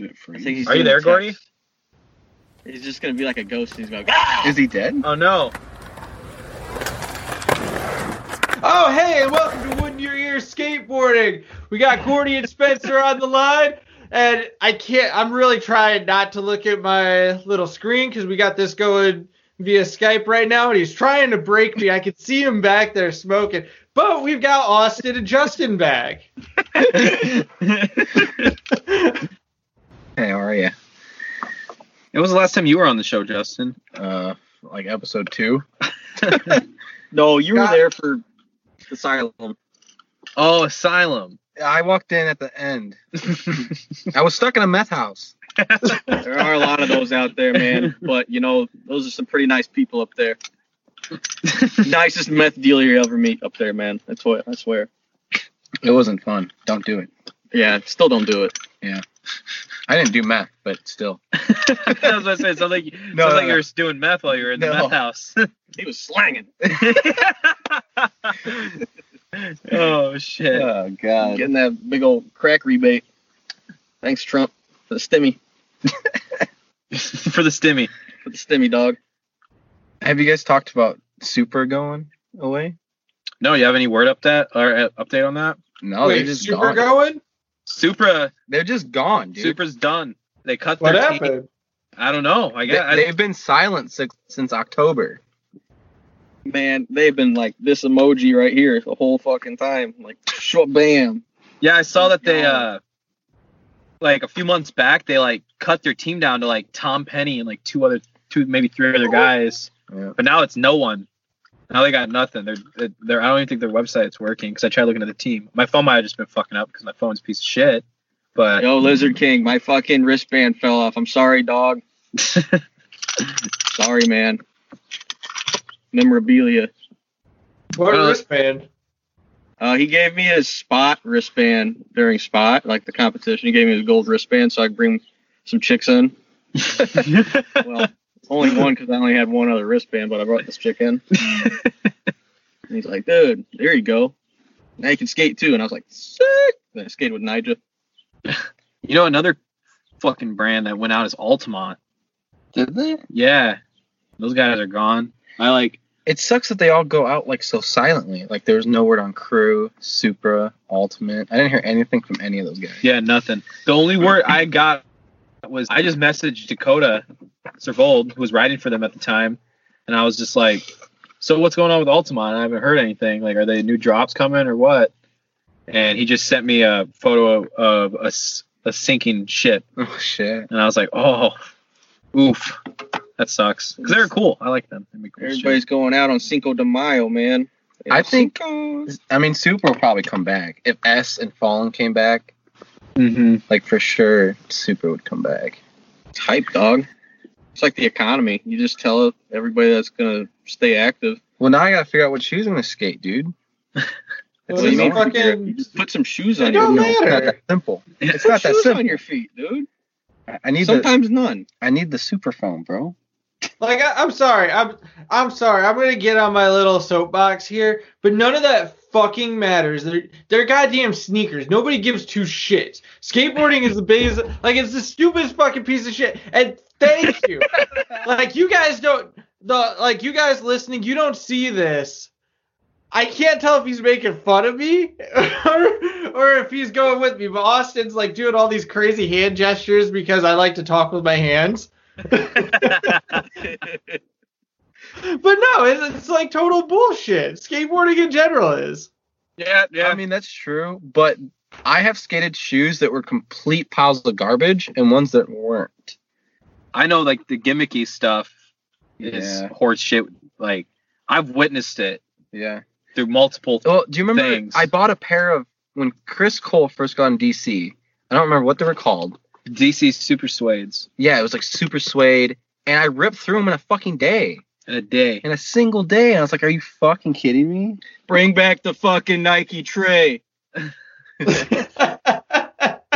Are you doing there, a Gordy? text. He's just gonna be like a ghost. He's going. Ah! Is he dead? Oh no. Oh, hey, and welcome to Wooden Your Ear Skateboarding. We got Gordy and Spencer on the line, and I can't, I'm really trying not to look at my little screen because we got this going via Skype right now, and he's trying to break me. I can see him back there smoking, but we've got Austin and Justin back. Hey, how are you? When was the last time you were on the show, Justin? Uh, like episode two. No, you were God. there for Asylum. Oh, Asylum. I walked in at the end. I was stuck in a meth house. There are a lot of those out there, man. But you know, those are some pretty nice people up there. Nicest meth dealer you ever meet up there, man. That's what I swear. It wasn't fun. Don't do it. Yeah, still don't do it. I didn't do meth, but still. I was about to say, it sounds like, No, sounds no, like no. you were doing meth while you were in the No. meth house. He was slanging, oh shit. Oh god. getting that big old crack rebate. Thanks, Trump, for the stimmy, For the stimmy. for the stimmy, dog. Have you guys talked about Supra going away? No, you have any word up that or uh, update on that? No, Wait, they're just Super gone. going? Supra, They're just gone, dude. Supra's done. They cut What their team. happened? I don't know. I guess I- they've been silent since, since October. Man, they've been like this emoji right here the whole fucking time. Like, short bam. Yeah, I saw that they uh like a few months back they like cut their team down to like Tom Penny and like two other two maybe three other guys. Yeah. But now it's no one. Now they got nothing. They're they're I don't even think their website's working because I tried looking at the team. My phone might have just been fucking up because my phone's a piece of shit. But Yo, Lizard King, my fucking wristband fell off. I'm sorry, dog. Sorry, man. Memorabilia. What Uh, wristband? Uh, he gave me his spot wristband during spot, like the competition. He gave me his gold wristband so I could bring some chicks in. Well, only one because I only had one other wristband, but I brought this chick in. And he's like, dude, there you go. Now you can skate too. And I was like, sick. Then I skated with Nigel. you know another fucking brand that went out is Altamont. Did they? Yeah, those guys are gone. I like It sucks that they all go out like so silently. Like there was no word on Crew, Supra, Altamont. I didn't hear anything from any of those guys. Yeah, nothing. The only word I got was I just messaged Dakota Servold, who was writing for them at the time, and I was just like, "So what's going on with Altamont? I haven't heard anything. Like, are they new drops coming or what?" And he just sent me a photo of a sinking ship, Oh shit. and I was like, "Oh, oof, that sucks." Because they're cool. I like them. They make cool shit. Everybody's going out on Cinco de Mayo, man. I think- Cinco. I mean, Supra will probably come back if éS and Fallen came back. Mhm. Like for sure, Supra would come back. It's hype, dog. It's like the economy. You just tell everybody that's gonna stay active. Well, now I gotta figure out what shoes I'm gonna skate, dude. Well, What do you mean? fucking- You just put some shoes on. It on don't your It's not that simple. It's Put not that shoes simple. on your feet, dude. I need the Sometimes none. I need the Super Foam, bro. Like I, I'm sorry, I'm I'm sorry. I'm gonna get on my little soapbox here, but none of that fucking matters. They're they're goddamn sneakers. Nobody gives two shits. Skateboarding is the biggest, like it's the stupidest fucking piece of shit. And thank you. like you guys don't the like you guys listening, you don't see this. I can't tell if he's making fun of me or, or if he's going with me, but Austin's like doing all these crazy hand gestures because I like to talk with my hands. But no, it's, it's like total bullshit. Skateboarding in general is. yeah, yeah. I mean, that's true, but I have skated shoes that were complete piles of garbage and ones that weren't. I know like the gimmicky stuff is Yeah. horse shit. Like I've witnessed it Yeah. through multiple. Well, do you remember? Things. I bought a pair of when Chris Cole first got in DC. I don't remember what they were called. DC Super Suedes Yeah, it was like super suede, and I ripped through them in a fucking day, in a day. in a single day. And I was like, "Are you fucking kidding me?" Bring back the fucking Nike tray.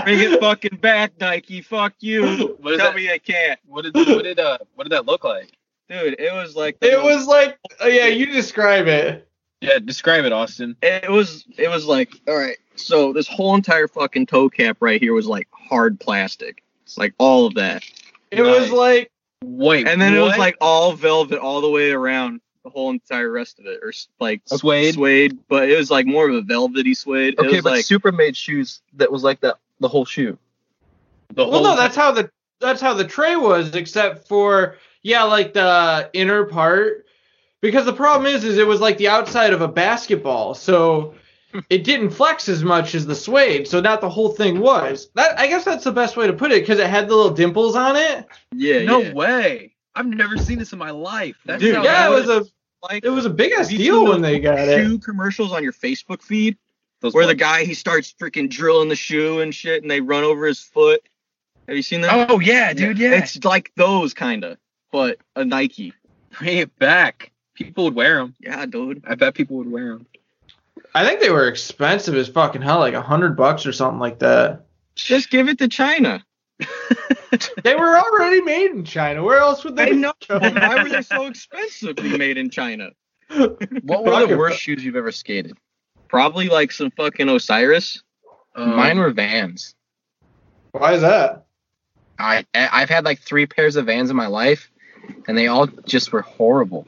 Bring it fucking back, Nike. Fuck you. What is Tell that? me I can't. What did what did uh what did that look like? Dude, it was like it was like, oh, yeah, you describe it. Yeah, describe it, Austin. it was it was like all right so this whole entire fucking toe cap right here was like hard plastic It's like all of that. It was like Wait, And then it was like all velvet all the way around the whole entire rest of it, or like Suede? suede, but it was like more of a velvety suede. it Okay, was but like Super made shoes that was like that the whole shoe. the well, whole. no, that's how the that's how the tray was, except for yeah, like the inner part. Because the problem is, is it was like the outside of a basketball, so it didn't flex as much as the suede. So not the whole thing was. That I guess that's the best way to put it, because it had the little dimples on it. yeah, no yeah. way. I've never seen this in my life. That Dude, Yeah, it was a Like it was a big ass deal when they got it. shoe commercials on your Facebook feed Those where the guy he starts freaking drilling the shoe and shit, and they run over his foot. Have you seen that? Oh yeah, dude, yeah. It's like those kind of, but a Nike. bring it back. People would wear them. Yeah, dude. I bet people would wear them. I think they were expensive as fucking hell, like a hundred bucks or something like that. Just give it to China. They were already made in China. Where else would they? I know. Why were they so expensively made in China? what were the worst shoes you've ever skated? Probably like some fucking Osiris. Um, Mine were Vans. Why is that? I I've had like three pairs of Vans in my life, and they all just were horrible.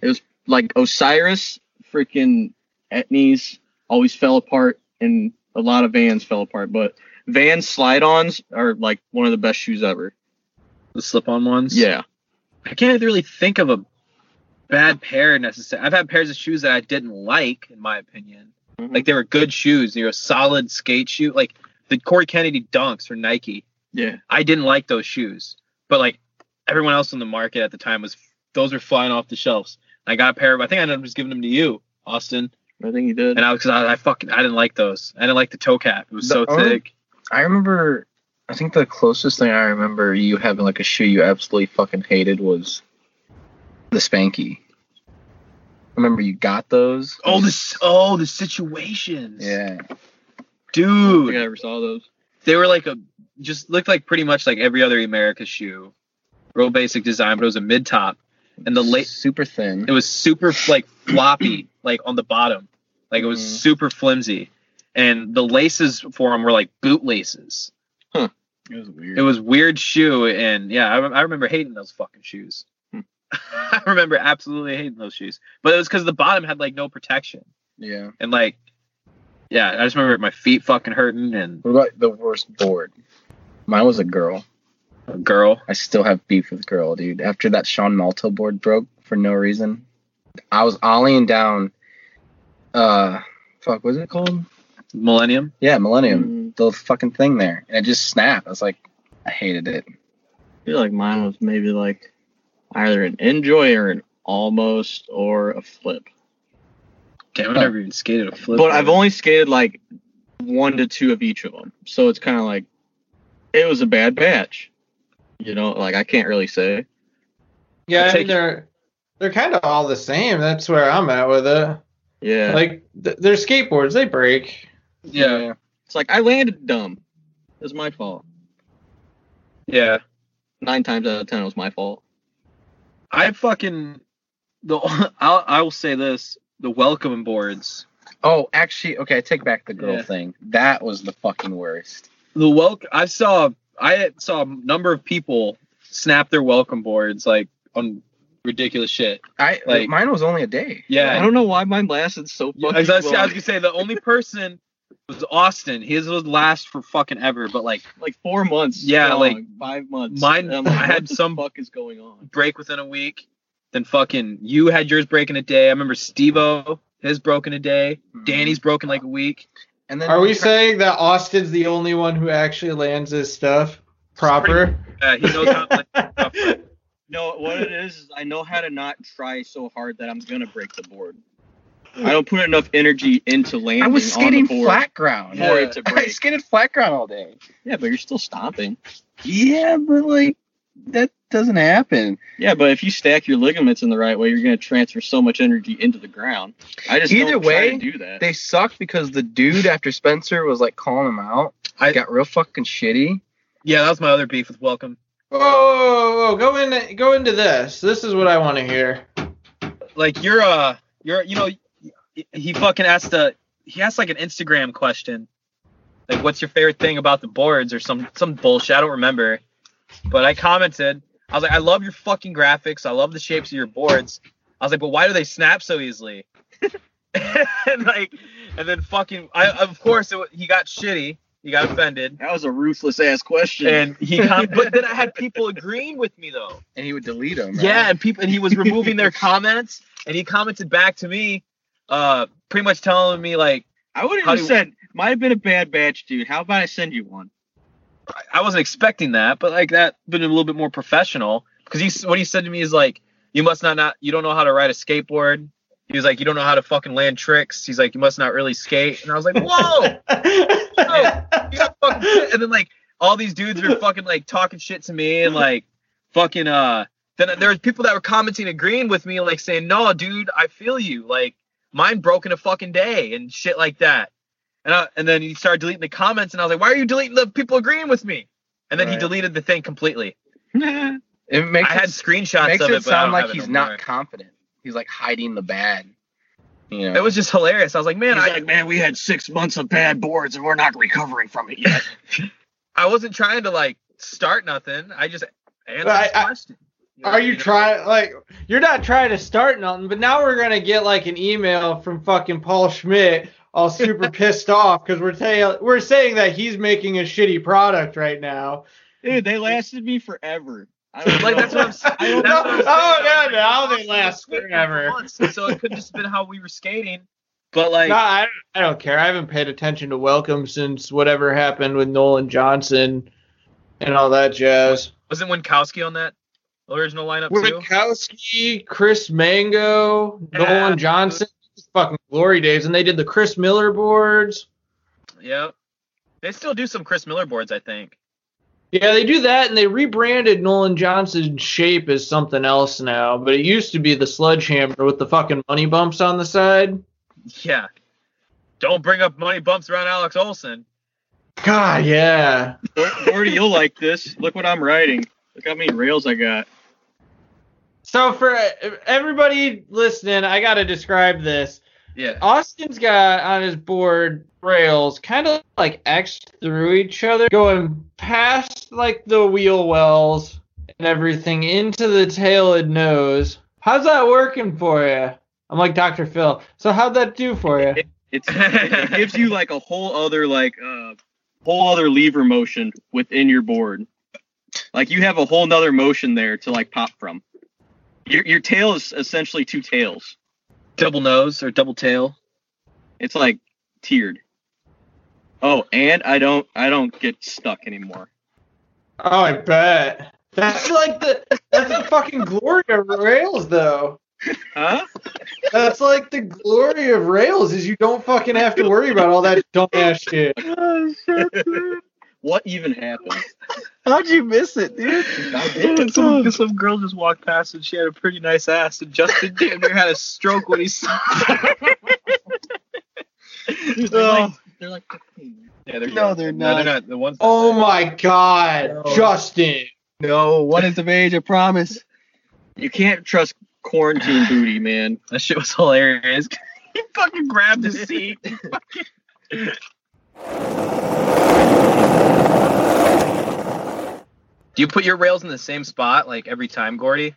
It was like Osiris, freaking Etnies always fell apart, and a lot of Vans fell apart. But Vans slide-ons are like one of the best shoes ever. the slip-on ones. Yeah. I can't really think of a bad pair necessarily. I've had pairs of shoes that I didn't like, in my opinion. Mhm. Like they were good shoes. They were a solid skate shoe. Like the Cory Kennedy Dunks for Nike. Yeah. I didn't like those shoes, but like everyone else in the market at the time was those were flying off the shelves. I got a pair of. I think I ended up just giving them to you, Austin. I think he did. And I was because I, I fucking I didn't like those. I didn't like the toe cap. It was The so only- thick. I remember. I think the closest thing I remember you having like a shoe you absolutely fucking hated was the Spanky. I remember you got those. Oh this oh the situations. Yeah. I dude. think I ever saw those. they were like a just looked like pretty much like every other Emerica shoe. Real basic design, but it was a mid top. And the late super thin. it was super like floppy, like on the bottom. Like it was Mhm. super flimsy. And the laces for them were like boot laces. It was weird. It was weird shoe, and yeah, I, I remember hating those fucking shoes. Hmm. I remember absolutely hating those shoes, but it was because the bottom had like no protection, yeah. and like, yeah, I just remember my feet fucking hurting, and What about the worst board? Mine was a girl. a girl. I still have beef with girl, dude. After that Sean Malto board broke for no reason, I was ollieing down. Uh, fuck, what's it called? Millennium. Yeah, Millennium. Mm, The fucking thing there, and it just snapped. I was like, I hated it. I feel like mine was maybe like either an Enjoi or an almost or a flip. Damn, I never even skated a flip. But I've only skated like one to two of each of them, so it's kind of like it was a bad batch. You know, like I can't really say. Yeah, I'll I mean, they're they're kind of all the same. That's where I'm at with it. Yeah, Like th- they're skateboards, they break. yeah, it's like I landed dumb. It was my fault. yeah. Nine times out of ten, it was my fault. I fucking the I'll I will say this: the welcome boards. Oh, actually, okay, I take back the girl Yeah. thing. That was the fucking worst. The welcome. I saw I saw a number of people snap their welcome boards like on ridiculous shit. I Like- mine was only a day. Yeah, I don't know why mine lasted so Yeah, fucking I was, I was gonna say the only person was Austin. His was last for fucking ever, but like like four months. Yeah, long, like, five months. mine- I'm like, I had some- fuck is going on. break within a week. Then fucking you had yours break in a day. I remember Stevo, his broken a day. Mhm. Danny's broken like a week. And then Are we saying that Austin's the only one who actually lands his stuff proper? Uh, he knows how. Like, No, what it is is I know how to not try so hard that I'm gonna break the board. I don't put enough energy into landing I was on the board flat ground. for it to I break. skated flat ground all day. Yeah, but you're still stomping. Yeah, but like that doesn't happen. Yeah, but if you stack your ligaments in the right way, you're gonna transfer so much energy into the ground. I just Either don't try way, to do that. They sucked because the dude after Spencer was like calling him out. I I- got real fucking shitty. yeah, that was my other beef with Welcome. Whoa, whoa, whoa, go in, go into this. This is what I want to hear. Like you're uh you're you know he fucking asked a he asked like an Instagram question like, what's your favorite thing about the boards or some some bullshit. I don't remember, but I commented. I was like, I love your fucking graphics. I love the shapes of your boards. I was like, but why do they snap so easily? and like, and then fucking, I of course it, he got shitty. He got offended, That was a ruthless ass question. and he. Com- but then I had people agreeing with me though. And he would delete them. right? Yeah, and people and he was removing their comments, and he commented back to me, uh, pretty much telling me like I would How have do- said, might have been a bad batch, dude. How about I send you one? I wasn't expecting that, but like that been a little bit more professional because he what he said to me is like, you must not not you don't know how to ride a skateboard. He was like, you don't know how to fucking land tricks. He's like, you must not really skate. And I was like, whoa, you got fucking shit. And then like all these dudes were fucking like talking shit to me and like fucking uh. Then there was people that were commenting agreeing with me like saying, no, dude, I feel you. Like mine broke in a fucking day and shit like that. And I, and then he started deleting the comments and I was like, why are you deleting the people agreeing with me? And then he deleted the thing completely. It makes I had it, screenshots makes of it it, but I sound don't like it he's no not more. confident. He's like hiding the bad. You know. It was just hilarious. I was like, man, He's I, like, man, we had six months of bad boards and we're not recovering from it yet. I wasn't trying to like start nothing. I just answered I- his I- question. You know, Are you know? trying like you're not trying to start nothing, but now we're gonna get like an email from fucking Paul Schmitt all super pissed off because we're saying we're saying that he's making a shitty product right now. Dude, they lasted me forever. I Like that's what I'm saying. I don't That's what I'm know. Oh, saying. yeah, now they We were last forever. So it could just have been how we were skating. But like, No, I, I don't care. I haven't paid attention to Welcome since whatever happened with Nolan Johnson and all that jazz. wasn't Winkowski on that original lineup too? Winkowski, Chris Mango, Yeah. Nolan Johnson, fucking glory days, and they did the Chris Miller boards. Yep. They still do some Chris Miller boards, I think. Yeah, they do that, and they rebranded Nolan Johnson's shape as something else now. But it used to be the sledgehammer with the fucking money bumps on the side. Yeah. Don't bring up money bumps around Alex Olson. God, yeah. Gordy, you'll like this. Look what I'm writing. Look how many rails I got. So for everybody listening, I got to describe this. Yeah. Austin's got on his board rails kind of like X through each other, going past like the wheel wells and everything into the tail and nose. How's that working for you? I'm like Dr. Phil. So how'd that do for you? It's it gives you like a whole other like uh whole other lever motion within your board. Like you have a whole nother motion there to like pop from. Your your tail is essentially two tails. Double nose or double tail. It's like tiered. Oh, and I don't I don't get stuck anymore. Oh, I bet. That's like the that's the fucking glory of rails, though. Huh? That's like the glory of rails is you don't fucking have to worry about all that dumbass shit. Oh, What even happened? How'd you miss it, dude? I did. Some, some girl just walked past and she had a pretty nice ass, and Justin damn near had a stroke when he saw. Dude, they're, oh. like, they're like Yeah, they're No, they're No, they're not. not. The ones. Oh my god, No. Justin. no, one is of age, I promise. you can't trust quarantine booty, man. That shit was hilarious. he fucking grabbed his seat. Do you put your rails in the same spot like every time, Gordy?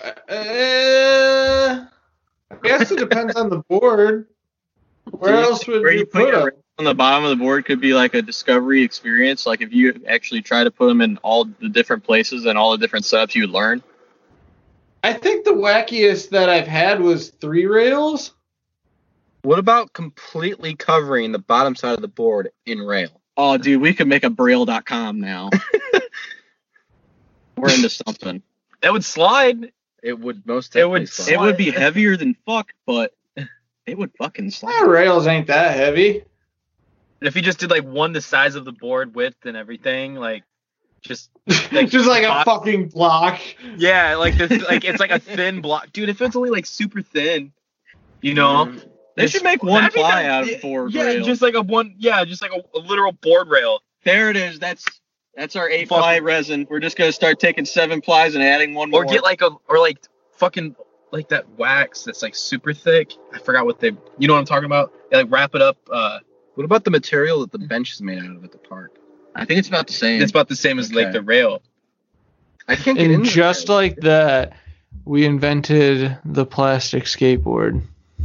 Uh, I guess it depends on the board. Where you- else would where you, you put put them? on the bottom of the board could be like a discovery experience. Like if you actually try to put them in all the different places and all the different setups, you would learn. I think the wackiest that I've had was three rails. What about completely covering the bottom side of the board in rail? Oh, dude, we could make a Braille.com now. We're into something. That would slide. It would most It would definitely It would be heavier than fuck, but it would fucking My slide. rails ain't that heavy. If you just did like one the size of the board width and everything, like just Like, Just like a hot- fucking block. yeah, like this, like it's like a thin block, dude. If it's only like super thin, you know, Mm. They should make one That'd ply out of four Yeah, rails. just like a one, yeah, just like a, a literal board rail. There it is. That's that's our eight Fuck. ply resin. We're just gonna start taking seven plies and adding one more. Or get like a, or like fucking like that wax that's like super thick. I forgot what they, you know what I'm talking about? They like wrap it up uh What about the material that the bench is made out of at the park? I think it's about the same. It's about the same as like the rail. I can't get And into just that. like that, we invented the plastic skateboard.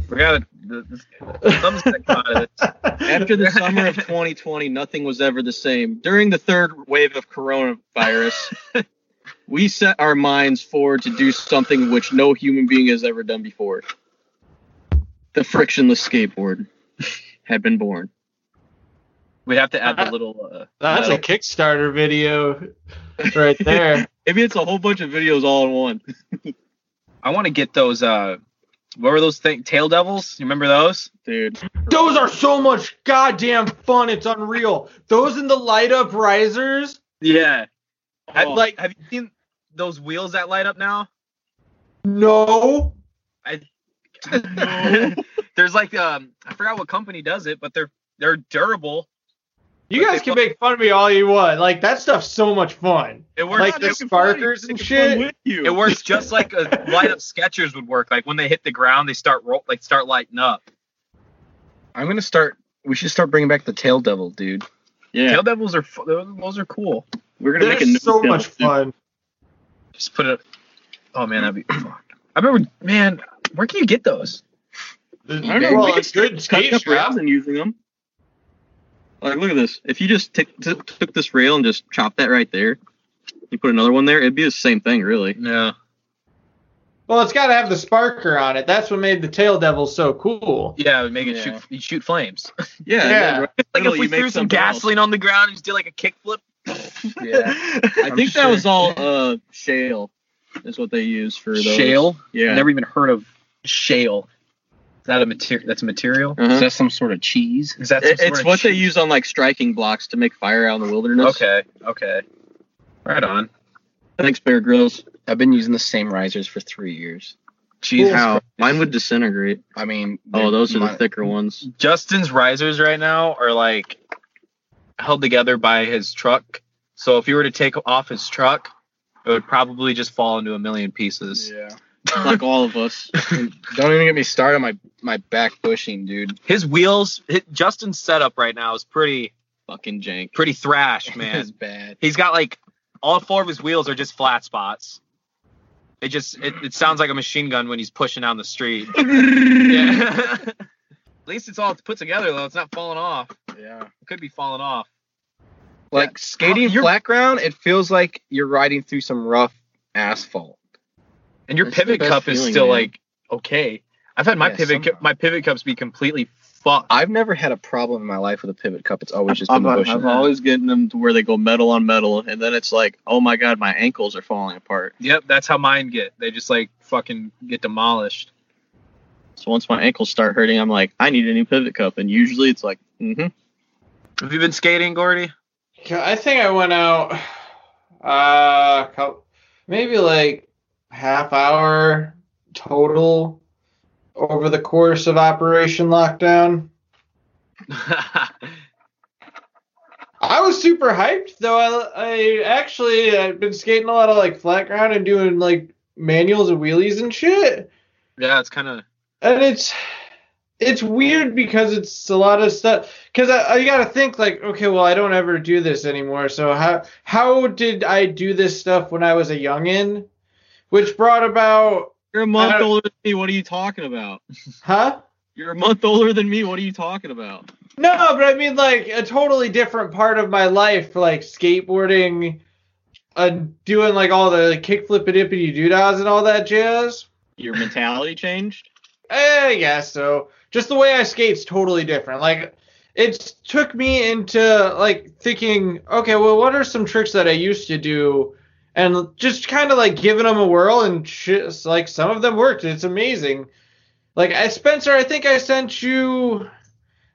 Forgot it. The, the, the out of it. After the summer of 2020, nothing was ever the same. During the third wave of coronavirus, we set our minds forward to do something which no human being has ever done before. The frictionless skateboard had been born. We'd have to add the little. Uh, That's a Kickstarter video right there. Maybe it's a whole bunch of videos all in one. I want to get those. Uh, what were those things? Tail devils. You remember those? Dude, Those are so much goddamn fun. It's unreal. Those in the light up risers. Yeah. Have, Oh. like, have you seen those wheels that light up now? No. I there's like um, I forgot what company does it, but they're they're durable. You guys can make fun of me all you want. Like that stuff's so much fun. It works. Like the just, sparkers and shit. it works just like a light up Skechers would work. Like when they hit the ground, they start roll, like start lighting up. I'm gonna start. We should start bringing back the tail devil, dude. Yeah, Tail devils are those those are cool. we're gonna They're make a so devil, much dude. fun. Just put it. Oh man, that'd be. Fuck. I remember, man. Where can you get those? I don't know. Well, we a could good cutting skate up rails shop. and using them. Like, look at this. If you just tick t- took this rail and just chopped that right there, you put another one there, it'd be the same thing, really. Yeah. Well, it's got to have the sparker on it. That's what made the tail devil so cool. Yeah, we make it Yeah. shoot shoot flames. Yeah. Yeah. right. like if we threw some something else. gasoline on the ground and just did like a kickflip. Yeah. I I'm think that was all uh, shale. Is what they use for those. Shale. Yeah. Never even heard of shale. Is that a material? That's a material. Uh-huh. Is that some sort of cheese? Is that some It- sort it's of what they use on like striking blocks to make fire out in the wilderness. Okay. Okay. Right on. Thanks, Bear Grylls. I've been using the same risers for three years. Jesus. How? Mine would disintegrate. I mean, Oh, those are my- the thicker ones. Justin's risers right now are like held together by his truck. So if you were to take off his truck, it would probably just fall into a million pieces. Yeah. Like all of us. Don't even get me started on my my back bushing, dude. His wheels, hi Justin's setup right now is pretty Fucking jank. pretty thrash, man. It's bad. He's got like all four of his wheels are just flat spots. It just it, it sounds like a machine gun when he's pushing down the street. Yeah. At least it's all put together though. It's not falling off. Yeah. It could be falling off. Like skating You're- flat ground, it feels like you're riding through some rough asphalt. And your That's pivot best cup is still man. like okay. I've had my Yeah, pivot cu- my pivot cups be completely fucked. I've never had a problem in my life with a pivot cup. It's always just I've, been I've, bushing. I've always getting them to where they go metal on metal, and then it's like, oh my god, my ankles are falling apart. Yep, that's how mine get. They just like fucking get demolished. So once my ankles start hurting, I'm like, I need a new pivot cup, and usually it's like, mm-hmm. Have you been skating, Gordy? I think I went out, uh, maybe like half hour total over the course of Operation Lockdown. I was super hyped though. I, I actually I've been skating a lot of like flat ground and doing like manuals and wheelies and shit. yeah, it's kind of and it's it's weird because it's a lot of stuff because I, I gotta think like okay well i don't ever do this anymore so how how did i do this stuff when i was a youngin which brought about You're a month older than me. What are you talking about? huh You're a month older than me. What are you talking about? no but i mean like a totally different part of my life like skateboarding uh doing like all the kickflip and dippity doodads and all that jazz Your mentality changed. Eh, I guess so. Just the way I skate's totally different. Like it took me into like thinking, okay, well, what are some tricks that I used to do, and just kind of like giving them a whirl, and shit, like some of them worked. It's amazing. Like I, Spencer, I think I sent you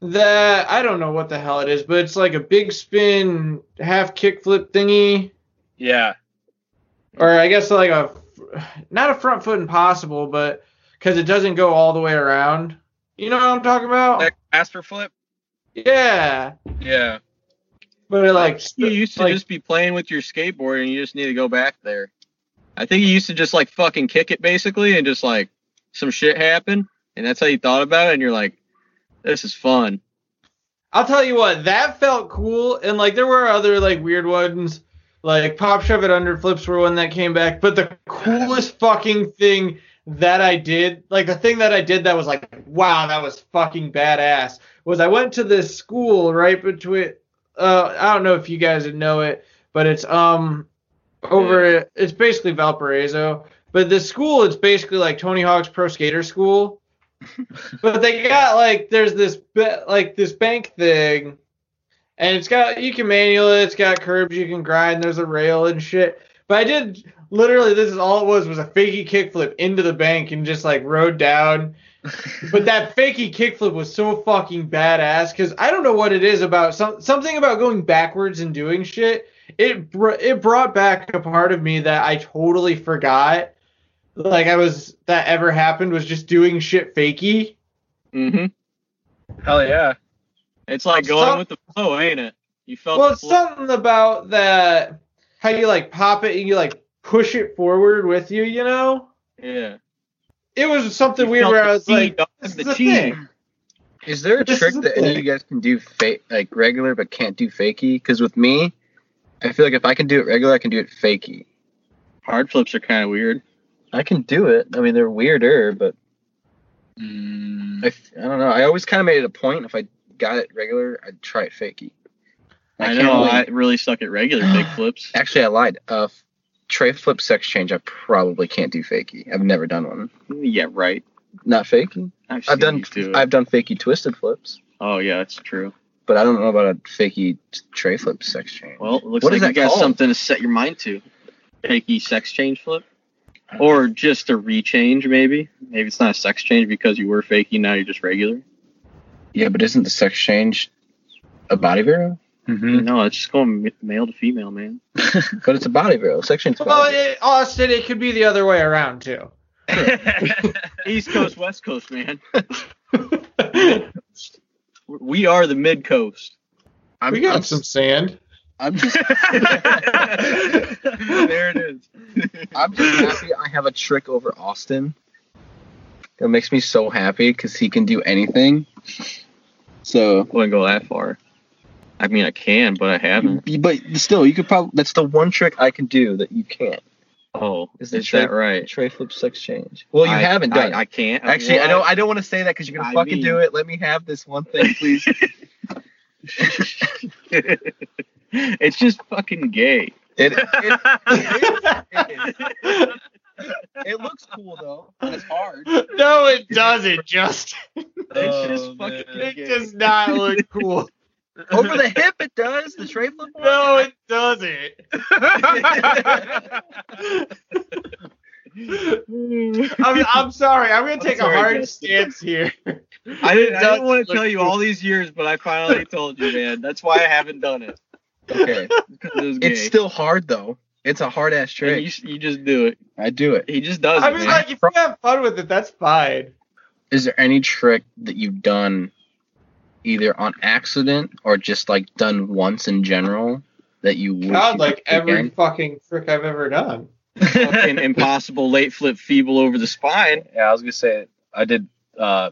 that I don't know what the hell it is, but it's like a big spin half kickflip thingy, yeah. or I guess like a not a front foot impossible, but because it doesn't go all the way around. You know what I'm talking about? Like Asper flip. Yeah, Yeah. But like You used to like- just be playing with your skateboard, and you just need to go back there. I think you used to just like fucking kick it basically, and just like some shit happened, and that's how you thought about it, and you're like, this is fun. I'll tell you what, that felt cool, and like there were other like weird ones, like pop shove it under flips were one that came back. But the coolest fucking thing that I did, like the thing that I did that was like, wow, that was fucking badass, was I went to this school right between. Uh, I don't know if you guys know it, but it's um over. It's basically Valparaiso, but the school it's basically like Tony Hawk's Pro Skater School but they got like there's this like this bank thing, and it's got you can manual it. It's got curbs you can grind. There's a rail and shit. But I did literally this is all it was was a fakey kickflip into the bank and just like rode down. But that fakey kickflip was so fucking badass because I don't know what it is about some something about going backwards and doing shit. It br- it brought back a part of me that I totally forgot like I was that ever happened was just doing shit fakey. hmm Hell yeah. It's like going Some- with the flow, ain't it? You felt Well, it's something about that how you like pop it and you like push it forward with you, you know? Yeah. It was something You weird where I was like, this the is a chi. thing. Is there a This trick that any of you guys can do fake like regular but can't do fakey? Because with me, I feel like if I can do it regular, I can do it fakey. Hard flips are kind of weird. I can do it. I mean, they're weirder, but Mm, I, f- I don't know. I always kind of made it a point. If I got it regular, I'd try it fakey. I, can't know. really- I really suck at regular big flips. Actually, I lied. Uh, f- tray flip sex change. I probably can't do fakey. I've never done one. Yeah, right. Not fakey. I've, I've done. do. I've done fakey twisted flips, Oh yeah, that's true. but I don't know about a fakey t- tray flip sex change. Well, it looks What like you got called? something to set your mind to. Fakey sex change flip, or just a rechange maybe. Maybe it's not a sex change because you were fakey. Now you're just regular. yeah, but isn't the sex change a body vero? Mhm. No, it's just going male to female, man. But it's a body vero. Sex change. Well, it, Austin, it could be the other way around too. East Coast, West Coast, man. We are the mid coast. I'm, we got I'm, some sand. I'm just. there it is. I'm just happy I have a trick over Austin. It makes me so happy because he can do anything. So, wouldn't go that far. I mean, I can, but I haven't. but still, you could probably. That's the one trick I can do that you can't. Oh, Is is, the that right? Tray flip sex change. Well, you I- haven't done. I, I can't. Actually, I What? don't. I don't want to say that because you're gonna I fucking mean- do it. Let me have this one thing, please. it's just fucking gay. it, it, it, it looks cool though. It's hard. no, it doesn't, Justin. It's just Oh, fucking man. It gay. does not look cool. Over the hip, it does. The tray flip. one? No, it doesn't. I'm, I'm sorry. I'm gonna I'm take sorry, a hard Justin. stance here. I didn't, I didn't want to tell you all these years, but I finally told you, man. That's why I haven't done it. Okay. It. It's still hard though. It's a hard ass And trick. you, you just do it. I do it. He just does I it, I mean, man. like, if you have fun with it, that's fine. Is there any trick that you've done either on accident or just like done once in general that you wish God, like every again? fucking trick I've ever done. fucking impossible late flip feeble over the spine. Yeah, I was gonna say I did uh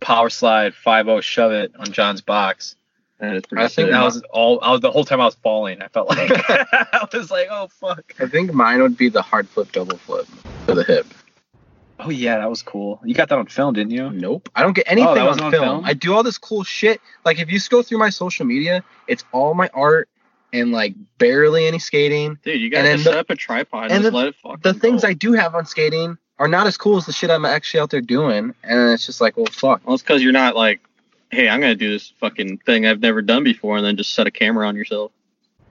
power slide 5 shove it on John's box. That is pretty I think sick. that was all I was the whole time I was falling. I felt like I was like, oh fuck. I think mine would be the hard flip double flip for the hip. Oh yeah, that was cool. You got that on film, didn't you? Nope. I don't get anything Oh, on, on film. film? I do all this cool shit. Like if you just go through my social media, it's all my art and like barely any skating. Dude, you gotta then just the- set up a tripod and, and just the- let it fucking The things go. I do have on skating are not as cool as the shit I'm actually out there doing. And it's just like, well, fuck. Well, it's because you're not like, hey, I'm gonna do this fucking thing I've never done before, and then just set a camera on yourself.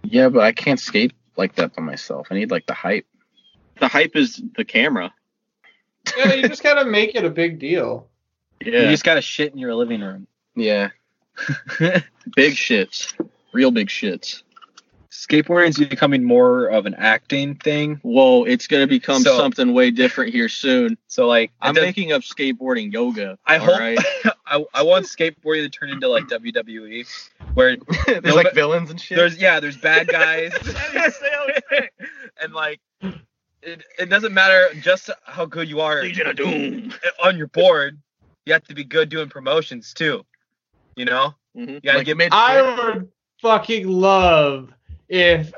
Yeah, but I can't skate like that by myself. I need like the hype. The hype is the camera. Yeah, you just gotta make it a big deal. Yeah, You just got to shit in your living room. Yeah. big shits, real big shits. Skateboarding is becoming more of an acting thing. Whoa, it's gonna become So- something way different here soon. So like, I'm it does- making up skateboarding yoga. I hope right? I, I want skateboarding to turn into like WWE, where There's No, like villains and shit. there's yeah, there's bad guys, and like it, it doesn't matter just how good you are Legion of Doom. on your board. You have to be good doing promotions too. You know, Mhm. You gotta Like get mid- I would fucking love if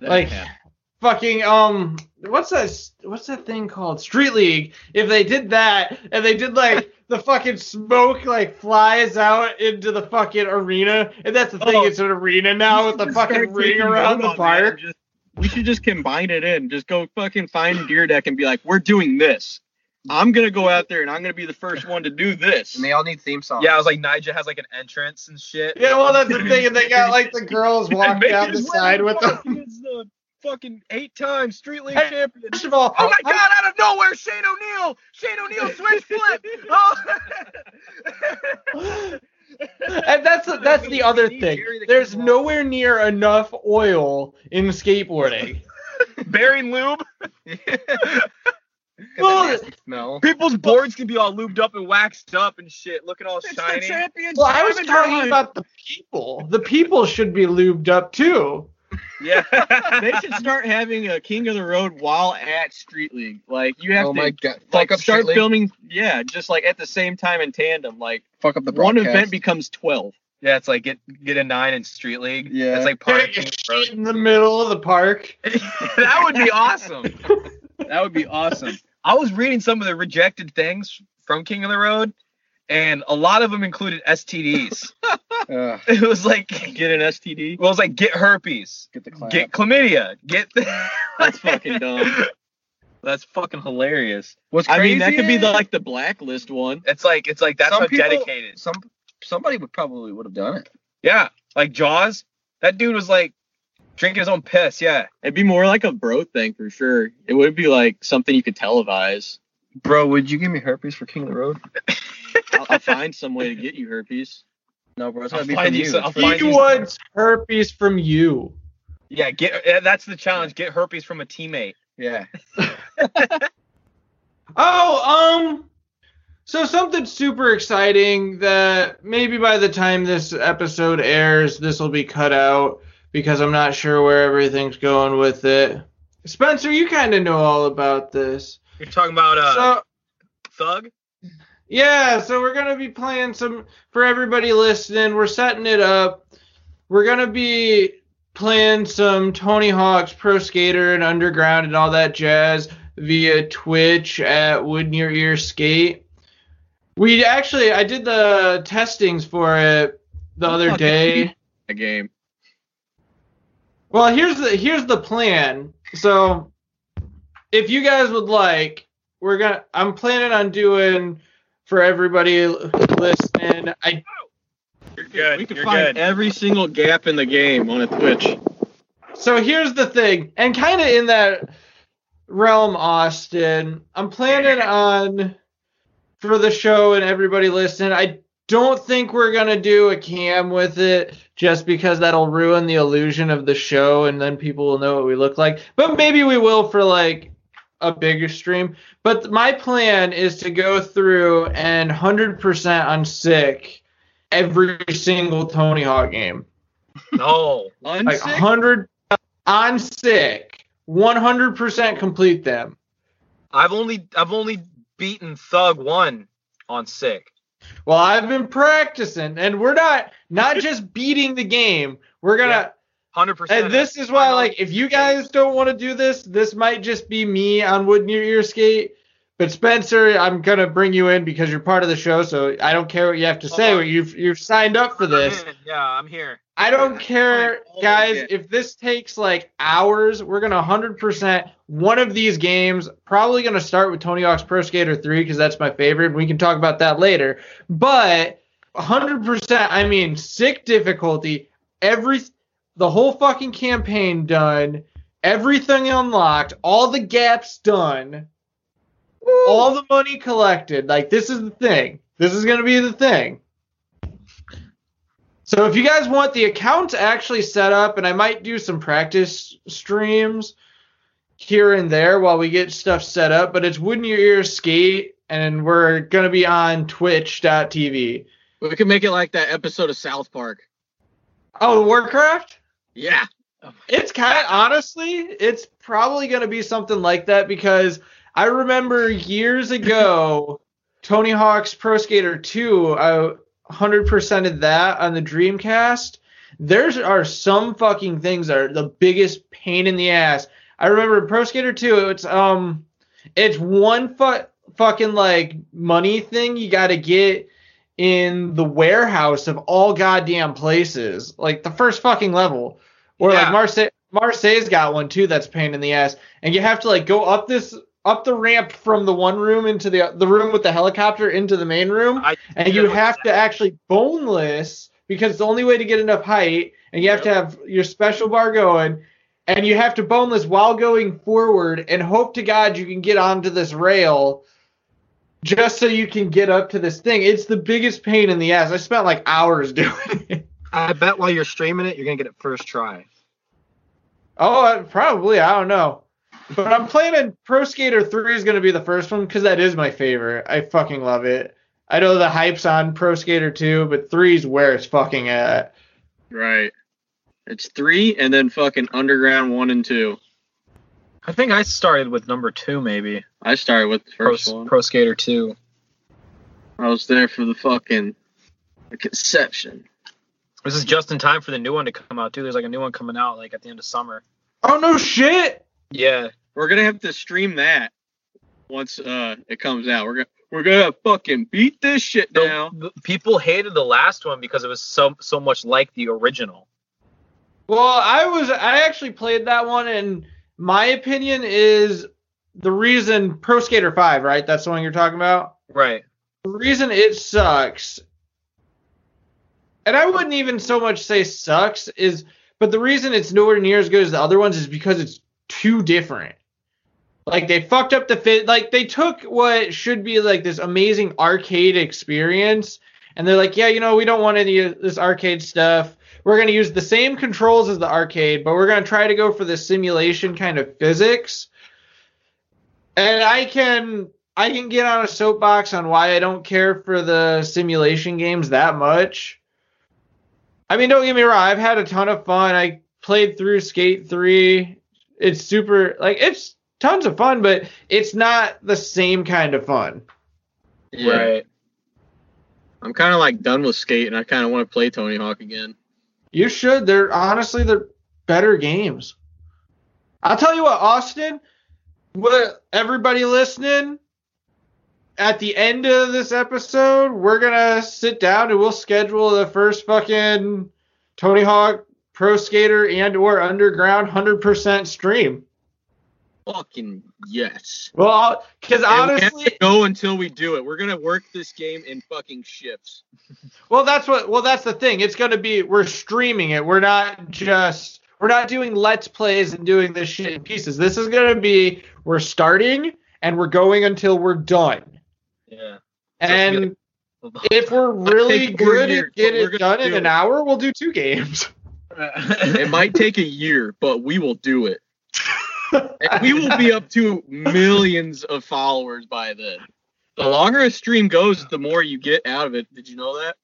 like happened. fucking um what's that what's that thing called street league if they did that and they did like the fucking smoke like flies out into the fucking arena and that's the thing Oh. it's an arena now with the fucking ring around the notes on that and park just- we should just combine it in. Just go fucking find Dyrdek and be like, we're doing this. I'm gonna go out there and I'm gonna be the first one to do this. And they all need theme songs. Yeah, I was like, Nigel has like an entrance and shit. yeah well that's the thing and they got like the girls walking Make down the side with the fucking- the fucking eight-time Street League Hey, champion. first of all Oh my God! Out of nowhere, Shane O'Neill. Shane O'Neill switch flip. Oh. and that's the, that's the other thing there's nowhere near enough oil in skateboarding Bearing lube. Well, well. People's boards can be all lubed up and waxed up and shit, looking all It's shiny. well i was diamond talking about the people the people should be lubed up too Yeah. they should start having a King of the Road while at Street League. Like you have Oh to my god. Fuck like up start filming. Yeah, just like at the same time in tandem. Like Fuck up the one event becomes twelve. yeah, it's like get get a nine in Street League. Yeah. It's like part of Getting King shit in the middle of the park that would be awesome. That would be awesome. I was reading some of the rejected things from King of the Road, and a lot of them included STDs. Ugh, it was like, Get an STD. well, it was like get herpes, get the clap. get chlamydia, get. That's fucking dumb. That's fucking hilarious. What's crazy I mean, that could be the like the blacklist one. It's like it's like that's Some how people- dedicated. Some somebody would probably would have done it. Yeah, like Jaws. That dude was like drinking his own piss. Yeah. It'd be more like a bro thing for sure. It would be like something you could televise. Bro, would you give me herpes for King of the Road? I'll, I'll find some way to get you herpes. No, bro, it's I'll gonna be find from you you. some- I'll It's find he you- wants herpes from you Yeah. Get that's the challenge. Get herpes from a teammate. Yeah. Oh, um, so something super exciting that maybe by the time this episode airs, this will be cut out because I'm not sure where everything's going with it. Spencer, you kind of know all about this. You're talking about uh So, Thug. Yeah, so we're gonna be playing some for everybody listening. We're setting it up. We're gonna be playing some Tony Hawk's Pro Skater and Underground and all that jazz via Twitch at Wood Near Ear Skate. We actually, I did the testings for it the oh, the other day. A game. Well, here's the here's the plan. So, if you guys would like, we're gonna. I'm planning on doing for everybody listening. I You're good. We can You're find good. every single gap in the game on a Twitch. so here's the thing, and kind of in that realm, Austin. I'm planning on for the show and everybody listening. I don't think we're gonna do a cam with it just because that'll ruin the illusion of the show, and then people will know what we look like. But maybe we will for like a bigger stream. But my plan is to go through and 100% on sick every single Tony Hawk game. No. Like Unsick? 100 on sick, 100% complete them. I've only I've only beaten Thug one on sick. Well, I've been practicing, and we're not not just beating the game. We're gonna, Yeah, Hundred percent. and this is why, like, if you guys don't want to do this, this might just be me on Wood Near Ear Skate. But Spencer, I'm gonna bring you in because you're part of the show, so I don't care what you have to say. You've you've signed up for this. Yeah, I'm here. I don't care, guys. If this takes like hours, we're gonna 100% one of these games. Probably gonna start with Tony Hawk's Pro Skater 3 because that's my favorite. We can talk about that later. But 100%, I mean, sick difficulty. Every the whole fucking campaign done. Everything unlocked. All the gaps done. All the money collected. Like this is the thing. This is gonna be the thing. So if you guys want the account actually set up, and I might do some practice streams here and there while we get stuff set up, but it's Wooden Your Ears Skate, and we're gonna be on Twitch.tv. We can make it like that episode of South Park. Oh, the Warcraft? Yeah. It's kind of honestly, it's probably gonna be something like that because I remember years ago, Tony Hawk's Pro Skater 2. I 100%ed that on the Dreamcast, there are some fucking things that are the biggest pain in the ass. I remember Pro Skater 2, it's um it's one fu- fucking like money thing you got to get in the warehouse of all goddamn places. Like the first fucking level. Or Yeah. like Marseille Marseille's got one too that's a pain in the ass. And you have to like go up this up the ramp from the one room into the the room with the helicopter into the main room I, and you have to actually boneless because it's the only way to get enough height and you have to have your special bar going and you have to boneless while going forward and hope to god you can get onto this rail just so you can get up to this thing. It's the biggest pain in the ass. I spent like hours doing it. I bet while you're streaming it, you're gonna get it first try. oh uh, probably. I don't know. But i'm planning pro skater 3 is going to be the first one because that is my favorite. I fucking love it. I know the hype's on pro skater 2 but 3's where it's fucking at. Right. It's three and then fucking underground one and two. I think I started with number two, maybe. I started with the Pro, first one. Pro Skater 2. I was there for the fucking the conception. This is just in time for the new one to come out too. There's like a new one coming out like at the end of summer. oh no shit Yeah. We're gonna have to stream that once uh it comes out. We're gonna we're gonna fucking beat this shit The- down. the- people hated the last one because it was so so much like the original. Well, I was I actually played that one, and my opinion is the reason Pro Skater Five, right? That's the one you're talking about. Right. The reason it sucks, and I wouldn't even so much say sucks, is but the reason it's nowhere near as good as the other ones is because it's too different. Like they fucked up the fit. Like they took what should be like this amazing arcade experience, and they're like, yeah, you know, we don't want any of this arcade stuff. We're gonna use the same controls as the arcade, but we're gonna try to go for the simulation kind of physics. And I can I can get on a soapbox on why I don't care for the simulation games that much. I mean, don't get me wrong, I've had a ton of fun. I played through Skate 3. It's super like it's tons of fun, but it's not the same kind of fun. Yeah. Right. I'm kind of like done with skate, and I kind of want to play Tony Hawk again. You should. They're honestly they're better games. I'll tell you what, Austin. What everybody listening? At the end of this episode, we're gonna sit down and we'll schedule the first fucking Tony Hawk Pro Skater and or Underground hundred percent stream. Fucking yes. Well, because And we honestly, go until we do it. We're gonna work this game in fucking shifts. Well, that's what. Well, that's the thing. It's gonna be we're streaming it. We're not just we're not doing let's plays and doing this shit in pieces. This is gonna be we're starting and we're going until we're done. Yeah. And if we're really good years, at getting it done in do an hour, we'll do two games. It might take a year, but we will do it. And we will be up to millions of followers by then. The longer a stream goes, the more you get out of it. Did you know that?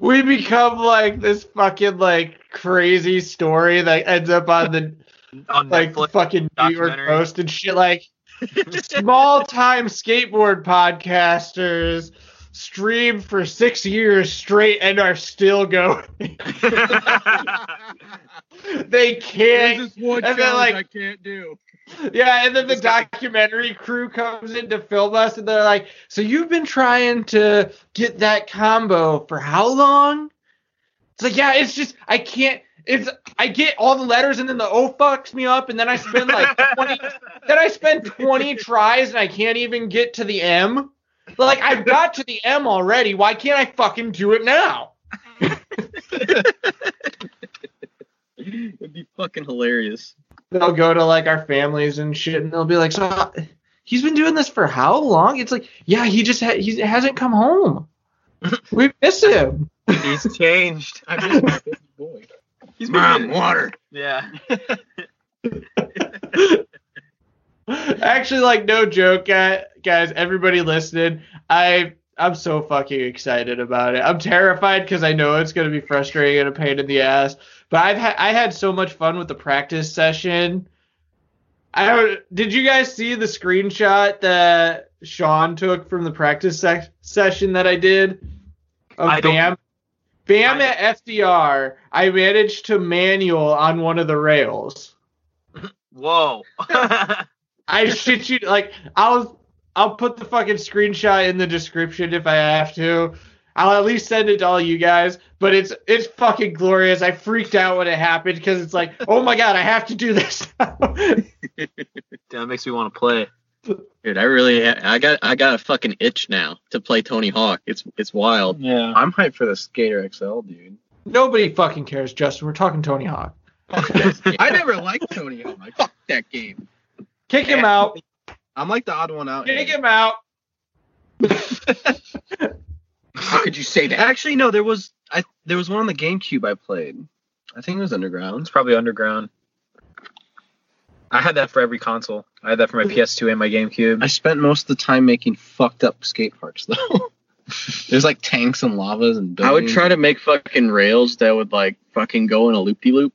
we become like this fucking like crazy story that ends up on the on like Netflix. fucking New York. Post and shit. Like small time skateboard podcasters stream for six years straight and are still going. they can't. There's this one and challenge like- I can't do. Yeah, and then the documentary crew comes in to film us, and they're like, "So you've been trying to get that combo for how long?" It's like, "Yeah, it's just I can't." It's I get all the letters, and then the O fucks me up, and then I spend like twenty. then I spend twenty tries, and I can't even get to the M. Like I've got to the M already. Why can't I fucking do it now? It'd be fucking hilarious. they'll go to like our families and shit, and they'll be like, "So he's been doing this for how long?" It's like, "Yeah, he just ha- he hasn't come home. We miss him." He's changed. I miss my baby boy. He's Mom, water. Yeah. Actually, like no joke, guys. Everybody listening, I I'm so fucking excited about it. I'm terrified because I know it's gonna be frustrating and a pain in the ass. But I've had I had so much fun with the practice session. I don't. Did you guys see the screenshot that Sean took from the practice sec- session that I did? of I Bam. Bam I- at FDR, I managed to manual on one of the rails. Whoa. I shit you like I'll I'll put the fucking screenshot in the description if I have to. I'll at least send it to all you guys, but it's it's fucking glorious. I freaked out when it happened because it's like, oh my god, I have to do this. That makes me want to play. Dude, I really, I got, I got a fucking itch now to play Tony Hawk. It's, it's wild. Yeah. I'm hyped for the Skater XL, dude. Nobody fucking cares, Justin. We're talking Tony Hawk. I never liked Tony Hawk. Fuck that game. Kick him out. I'm like the odd one out. Kick here. him out. How could you say that? Actually, no. There was I there was one on the GameCube I played. I think it was Underground. It's probably underground. I had that for every console. I had that for my PS2 and my GameCube. I spent most of the time making fucked up skate parks though. There's like tanks and lavas and. I would try to make fucking rails that would like fucking go in a loop de loop.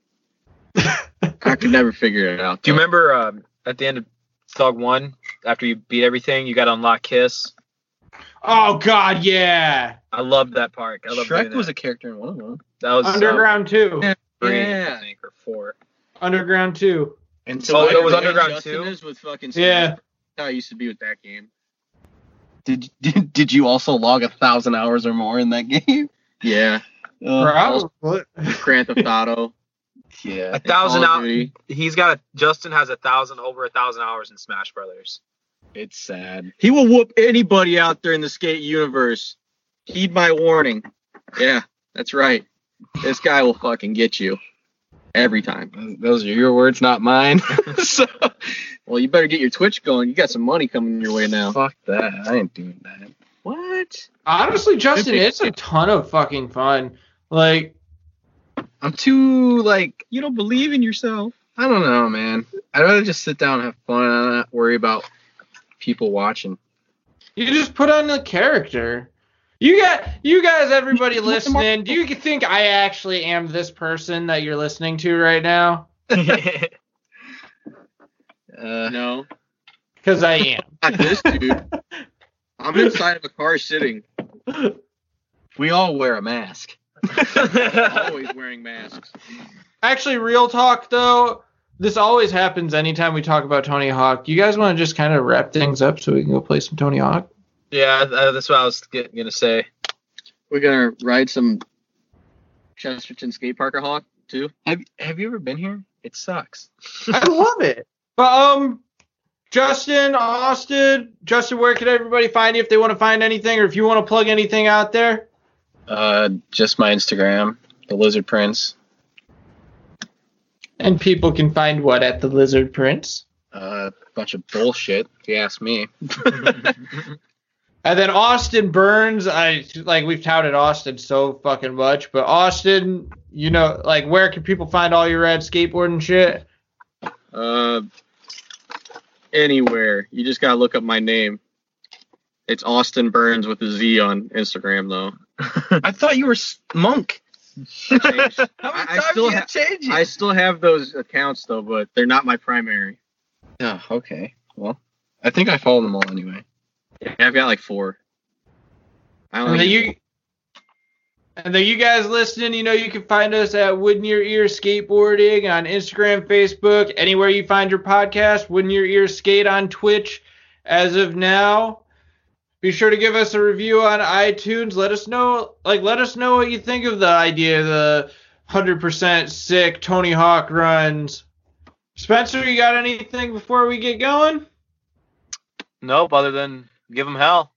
I could never figure it out. Do you remember um, at the end of Thug One, after you beat everything, you got to unlock Kiss? Oh god, yeah. I love that park. I loved Shrek doing was a character in one of them. that was Underground two. uh, three, Yeah. I think, or four. Underground two. And So Oh, it was Underground Justin too? is with fucking Yeah. How I used to be with that game. did, did did you also log a thousand hours or more in that game? Yeah. Uh, Probably. Grand Theft Auto. yeah. A thousand hours. He's got a Justin has a thousand over a thousand hours in Smash Brothers. It's sad. He will whoop anybody out there in the skate universe. Heed my warning. Yeah, that's right. This guy will fucking get you every time. Those are your words, not mine. so Well, you better get your Twitch going. You got some money coming your way now. fuck that. I ain't doing that. What? Honestly, Justin, it's a ton of fucking fun. Like, I'm too like you don't believe in yourself. I don't know, man. I'd rather just sit down and have fun and not worry about people watching. you just put on the character. You got, you guys, everybody listening. Do you think I actually am this person that you're listening to right now? Uh, No, Because I am. not this dude. I'm inside of a car sitting, we all wear a mask. always wearing masks. Actually, real talk though, this always happens anytime we talk about Tony Hawk. You guys want to just kind of wrap things up so we can go play some Tony Hawk? yeah, uh, that's what I was get, gonna say. We're gonna ride some Chesterton skate park or Hawk too. Have Have you ever been here? It sucks. I love it. But um, Justin, Austin, Justin, where can everybody find you if they want to find anything, or if you want to plug anything out there? Uh, just my Instagram, the Lizard Prince. And people can find what at the Lizard Prince. Uh, bunch of bullshit, if you ask me. And then Austin Burns, I like we've touted Austin so fucking much, but Austin, you know, like where can people find all your rad skateboarding shit? Uh, anywhere. You just gotta look up my name. It's Austin Burns with a Z on Instagram though. I thought you were s- monk. I, changed- I, I still ha- change I still have those accounts though, but they're not my primary. Oh, okay. Well, I think I follow them all anyway. Yeah, I've got like four. I And only then you and then you guys listening, you know you can find us at Wood in Your Ear Skateboarding on Instagram, Facebook, anywhere you find your podcast, Wood in Your Ear Skate on Twitch as of now. Be sure to give us a review on iTunes. Let us know like let us know what you think of the idea of the 100% sick Tony Hawk runs. Spencer, you got anything before we get going? nope, other than give him hell.